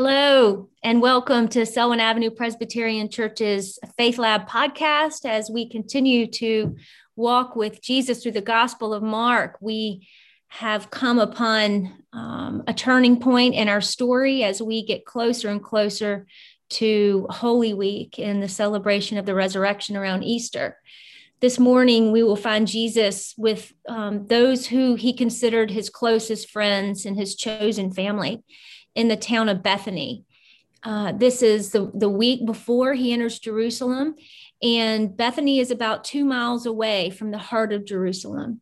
Hello, and welcome to Selwyn Avenue Presbyterian Church's Faith Lab podcast. As we continue to walk with Jesus through the Gospel of Mark, we have come upon um, a turning point in our story as we get closer and closer to Holy Week and the celebration of the resurrection around Easter. This morning, we will find Jesus with um, those who he considered his closest friends and his chosen family in the town of Bethany. Uh, this is the, the week before he enters Jerusalem, and Bethany is about two miles away from the heart of Jerusalem.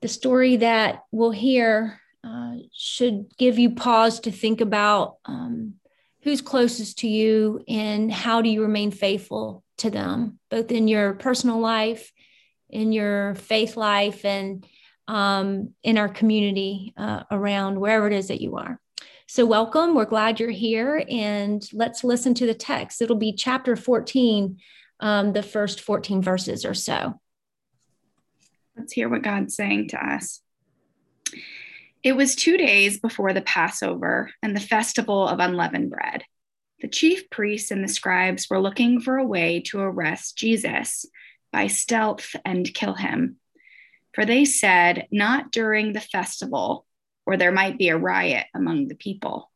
The story that we'll hear uh, should give you pause to think about um, who's closest to you and how do you remain faithful to them, both in your personal life, in your faith life, and um, in our community uh, around wherever it is that you are. So, welcome. We're glad you're here. And let's listen to the text. It'll be chapter 14, um, the first 14 verses or so. Let's hear what God's saying to us. It was two days before the Passover and the festival of unleavened bread. The chief priests and the scribes were looking for a way to arrest Jesus by stealth and kill him. For they said, Not during the festival or there might be a riot among the people.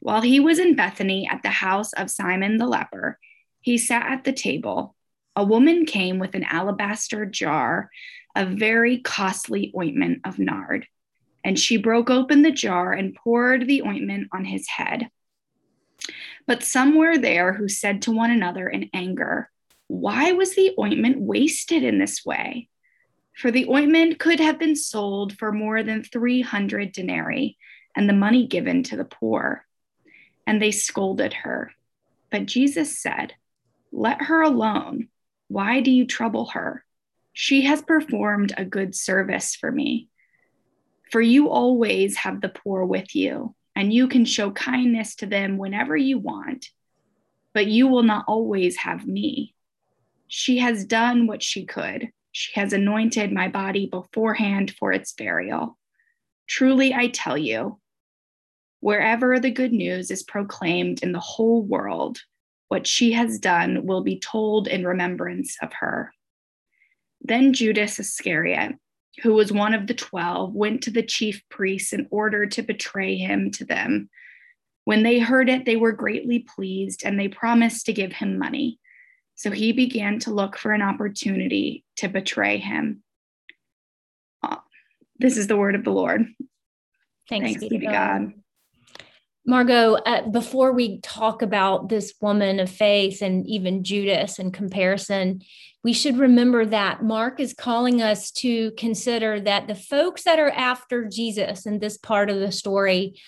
While he was in Bethany at the house of Simon the leper, he sat at the table. A woman came with an alabaster jar of very costly ointment of nard, and she broke open the jar and poured the ointment on his head. But some were there who said to one another in anger, Why was the ointment wasted in this way? For the ointment could have been sold for more than 300 denarii and the money given to the poor. And they scolded her. But Jesus said, Let her alone. Why do you trouble her? She has performed a good service for me. For you always have the poor with you, and you can show kindness to them whenever you want, but you will not always have me. She has done what she could she has anointed my body beforehand for its burial. Truly, I tell you, wherever the good news is proclaimed in the whole world, what she has done will be told in remembrance of her. Then Judas Iscariot, who was one of the twelve, went to the chief priests in order to betray him to them. When they heard it, they were greatly pleased and they promised to give him money. So he began to look for an opportunity to betray him. Uh, this is the word of the Lord. Thanks, Thanks be to God. God. Margot, uh, before we talk about this woman of faith and even Judas in comparison, we should remember that Mark is calling us to consider that the folks that are after Jesus in this part of the story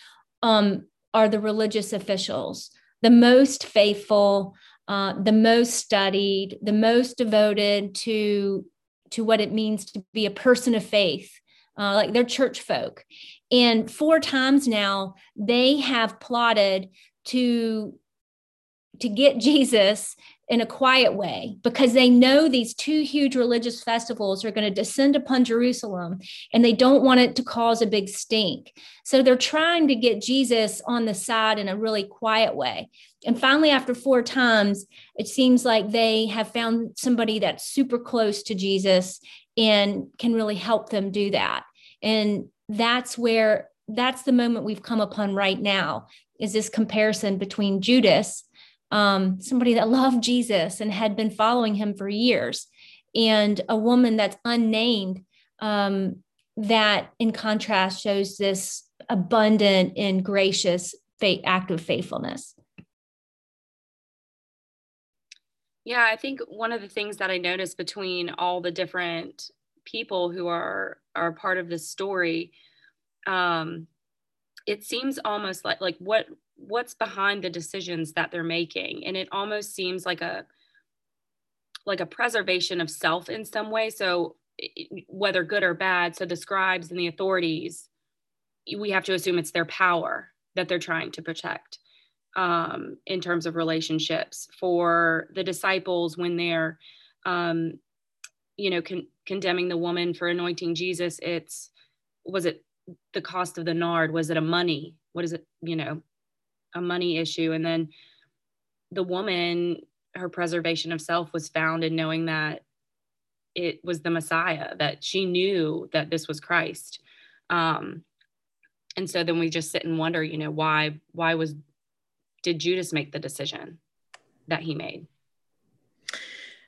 um, are the religious officials, the most faithful, uh, the most studied, the most devoted to to what it means to be a person of faith. Uh, like they're church folk, and four times now they have plotted to to get Jesus in a quiet way because they know these two huge religious festivals are going to descend upon Jerusalem and they don't want it to cause a big stink. So they're trying to get Jesus on the side in a really quiet way. And finally, after four times, it seems like they have found somebody that's super close to Jesus and can really help them do that. And that's where that's the moment we've come upon right now is this comparison between Judas um, somebody that loved Jesus and had been following him for years, and a woman that's unnamed um, that, in contrast, shows this abundant and gracious faith, act of faithfulness. Yeah, I think one of the things that I noticed between all the different people who are are part of this story, um, it seems almost like like what what's behind the decisions that they're making and it almost seems like a like a preservation of self in some way. So whether good or bad so the scribes and the authorities we have to assume it's their power that they're trying to protect um, in terms of relationships. For the disciples when they're um, you know con- condemning the woman for anointing jesus it's was it the cost of the nard? Was it a money? What is it you know a money issue. And then the woman her preservation of self was found in knowing that it was the messiah that she knew that this was christ. Um and so then we just sit and wonder you know why why was did judas make the decision that he made?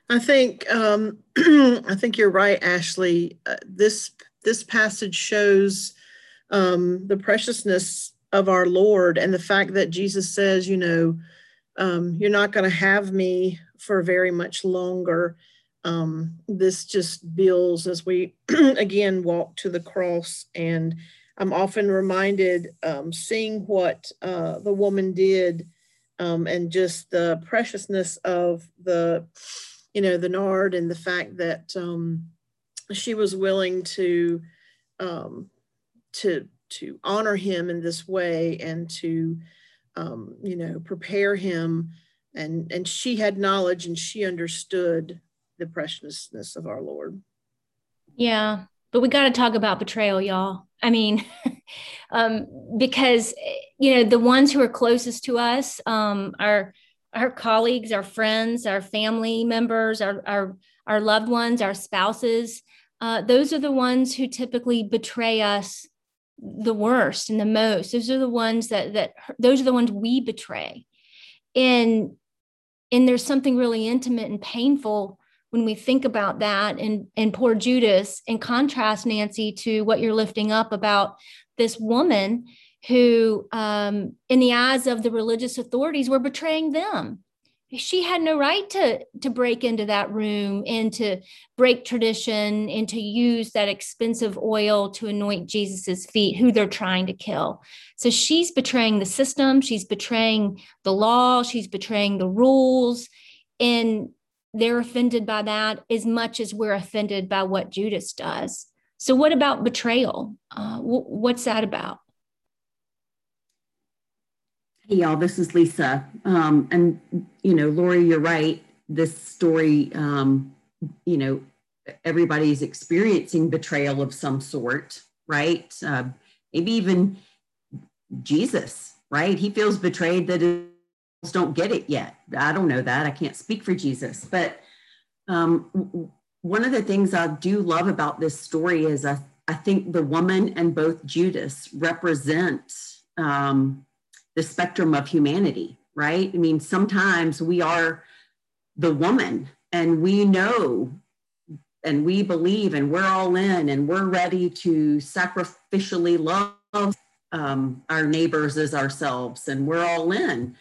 I think um, I think you're right, Ashley. Uh, this this passage shows um, the preciousness of our Lord and the fact that Jesus says, you know, um, you're not going to have me for very much longer. Um, this just builds as we again walk to the cross. And I'm often reminded, um, seeing what uh, the woman did um, and just the preciousness of the, you know, the nard and the fact that um, she was willing to um, to to honor him in this way and to um, you know prepare him. And and she had knowledge and she understood the preciousness of our lord. Yeah but we got to talk about betrayal y'all. I mean um, because you know the ones who are closest to us um, our our colleagues our friends our family members our our, our loved ones our spouses uh, those are the ones who typically betray us the worst and the most. Those are the ones that that those are the ones we betray. And and there's something really intimate and painful when we think about that. And and poor judas in contrast nancy to what you're lifting up about this woman who um, in the eyes of the religious authorities were betraying them she had no right to to break into that room and to break tradition and to use that expensive oil to anoint jesus's feet who they're trying to kill. So she's betraying the system. She's betraying the law. She's betraying the rules. And they're offended by that as much as we're offended by what judas does. So what about betrayal? Uh, what's that about Hey, y'all, this is Lisa. Um, and, you know, Lori, you're right. This story, um, you know, everybody's experiencing betrayal of some sort, right? Uh, maybe even Jesus, right? He feels betrayed that his don't get it yet. I don't know that. I can't speak for Jesus. But um, one of the things I do love about this story is I, I think the woman and both Judas represent um, the spectrum of humanity, right? I mean, sometimes we are the woman and we know and we believe and we're all in and we're ready to sacrificially love um, our neighbors as ourselves and we're all in.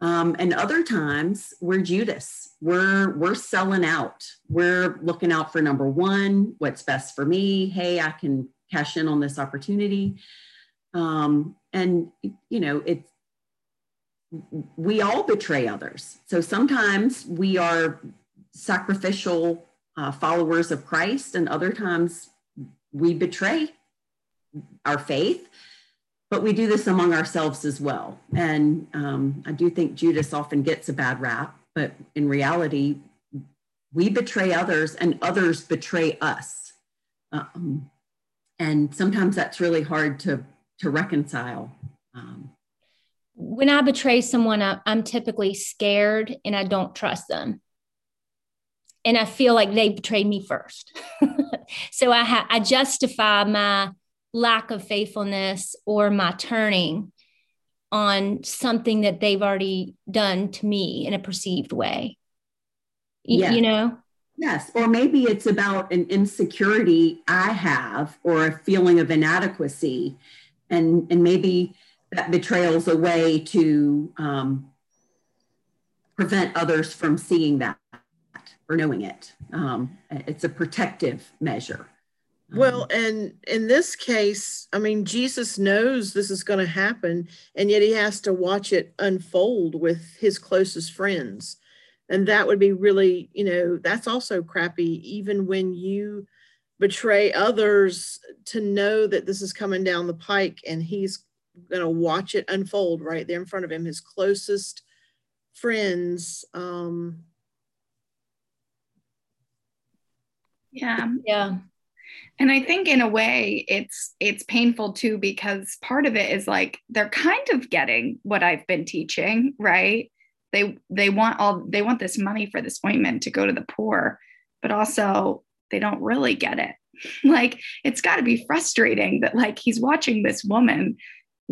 Um, and other times we're Judas. We're we're selling out. We're looking out for number one, what's best for me. Hey, I can cash in on this opportunity. Um, and you know it we all betray others. So sometimes we are sacrificial uh, followers of christ and other times we betray our faith but we do this among ourselves as well. And um, i do think judas often gets a bad rap but in reality we betray others and others betray us. Um, and sometimes that's really hard to to reconcile. Um, when I betray someone, I, I'm typically scared and I don't trust them. And I feel like they betrayed me first. so I, ha- I justify my lack of faithfulness or my turning on something that they've already done to me in a perceived way. Y- yes. You know? Yes. Or maybe it's about an insecurity I have or a feeling of inadequacy and and maybe that betrayal is a way to um, prevent others from seeing that or knowing it. Um, it's a protective measure. Well, um, and in this case, I mean, Jesus knows this is going to happen, and yet he has to watch it unfold with his closest friends. And that would be really, you know, that's also crappy, even when you betray others to know that this is coming down the pike and he's going to watch it unfold right there in front of him. His closest friends um yeah. Yeah. And I think in a way it's it's painful too because part of it is like they're kind of getting what I've been teaching, right? They they want all they want this money for this ointment to go to the poor, but also they don't really get it. like it's got to be frustrating that like he's watching this woman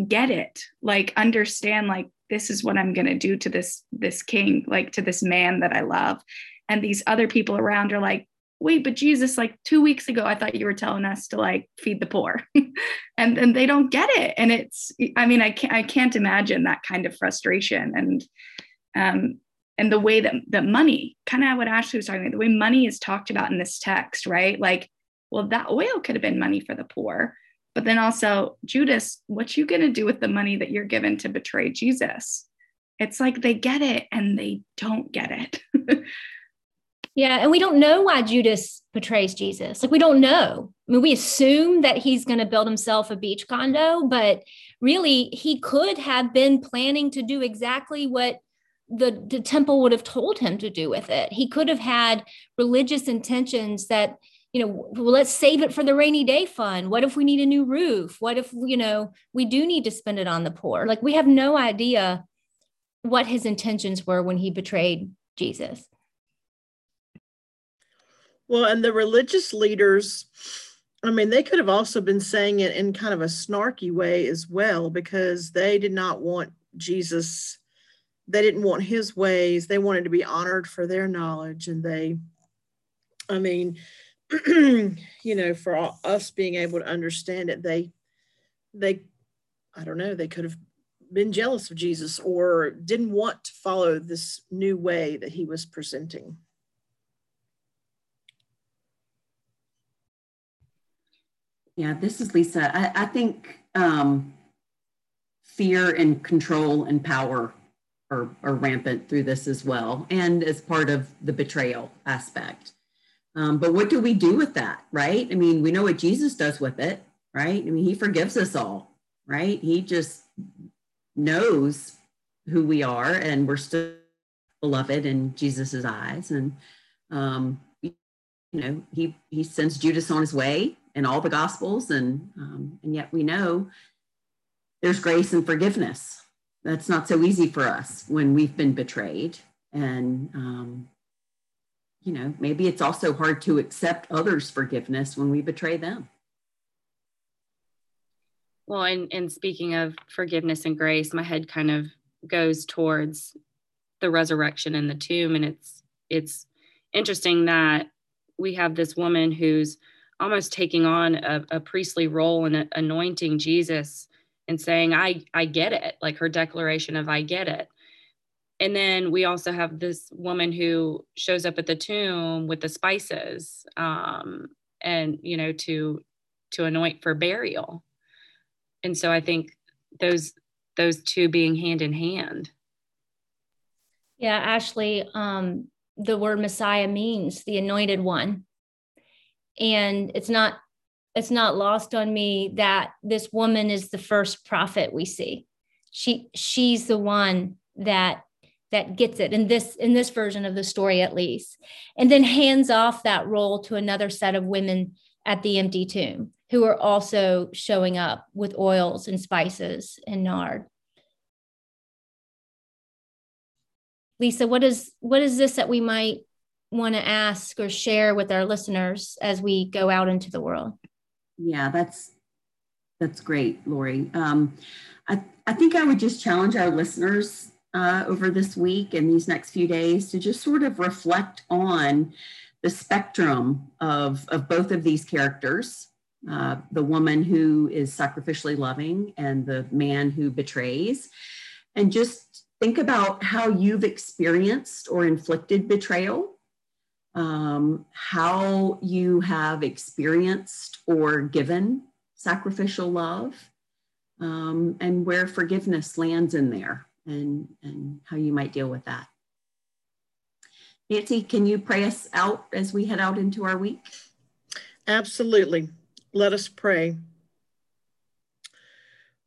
get it, like understand like this is what I'm going to do to this this king, like to this man that I love. And these other people around are like, wait, but Jesus, like two weeks ago, I thought you were telling us to like feed the poor. and and they don't get it. And it's, I mean, I can't I can't imagine that kind of frustration and um and the way that the money, kind of what Ashley was talking about, the way money is talked about in this text, right? Like, well, that oil could have been money for the poor. But then also, Judas, what you gonna do with the money that you're given to betray Jesus? It's like they get it and they don't get it. Yeah, and we don't know why Judas betrays Jesus. Like we don't know. I mean, we assume that he's going to build himself a beach condo, but really he could have been planning to do exactly what the, the temple would have told him to do with it. He could have had religious intentions that, you know, well, let's save it for the rainy day fund. What if we need a new roof? What if, you know, we do need to spend it on the poor? Like we have no idea what his intentions were when he betrayed Jesus. Well, and the religious leaders, I mean, they could have also been saying it in kind of a snarky way as well, because they did not want Jesus, they didn't want his ways. They wanted to be honored for their knowledge. And they, I mean, you know, for all, us being able to understand it, they, they, I don't know, they could have been jealous of Jesus or didn't want to follow this new way that he was presenting. Yeah, this is Lisa. I, I think um, fear and control and power are, are rampant through this as well, and as part of the betrayal aspect. Um, but what do we do with that, right? I mean, we know what Jesus does with it, right? I mean, he forgives us all, right? He just knows who we are, and we're still beloved in Jesus's eyes. And um, you know, he he sends Judas on his way in all the gospels and um, and yet we know there's grace and forgiveness that's not so easy for us when we've been betrayed. And um, you know maybe it's also hard to accept others forgiveness when we betray them. Well and, and speaking of forgiveness and grace my head kind of goes towards the resurrection and the tomb. And it's it's interesting that we have this woman who's almost taking on a, a priestly role and anointing Jesus and saying, I, I get it, like her declaration of I get it. And then we also have this woman who shows up at the tomb with the spices um, and, you know, to to anoint for burial. And so I think those those two being hand in hand. Yeah, Ashley, um, the word Messiah means the anointed one and it's not it's not lost on me that this woman is the first prophet we see she she's the one that that gets it in this in this version of the story at least and then hands off that role to another set of women at the empty tomb who are also showing up with oils and spices and nard lisa what is what is this that we might want to ask or share with our listeners as we go out into the world? Yeah, that's that's great, Lori. Um, I, I think I would just challenge our listeners uh, over this week and these next few days to just sort of reflect on the spectrum of, of both of these characters uh, the woman who is sacrificially loving and the man who betrays, and just think about how you've experienced or inflicted betrayal um, how you have experienced or given sacrificial love, um, and where forgiveness lands in there, and, and how you might deal with that. Nancy, can you pray us out as we head out into our week? Absolutely. Let us pray.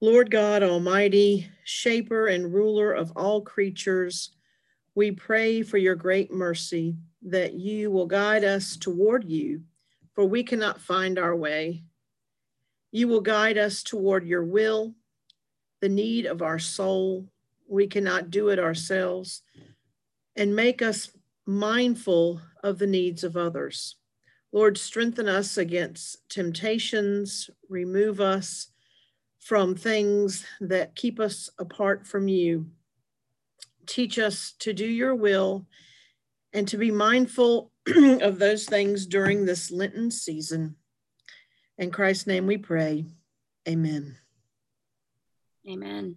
Lord God Almighty, shaper and ruler of all creatures, we pray for your great mercy that you will guide us toward you for we cannot find our way. You will guide us toward your will, the need of our soul. We cannot do it ourselves, and make us mindful of the needs of others. Lord, strengthen us against temptations, remove us from things that keep us apart from you. Teach us to do your will and to be mindful of those things during this Lenten season. In Christ's name we pray. Amen. Amen.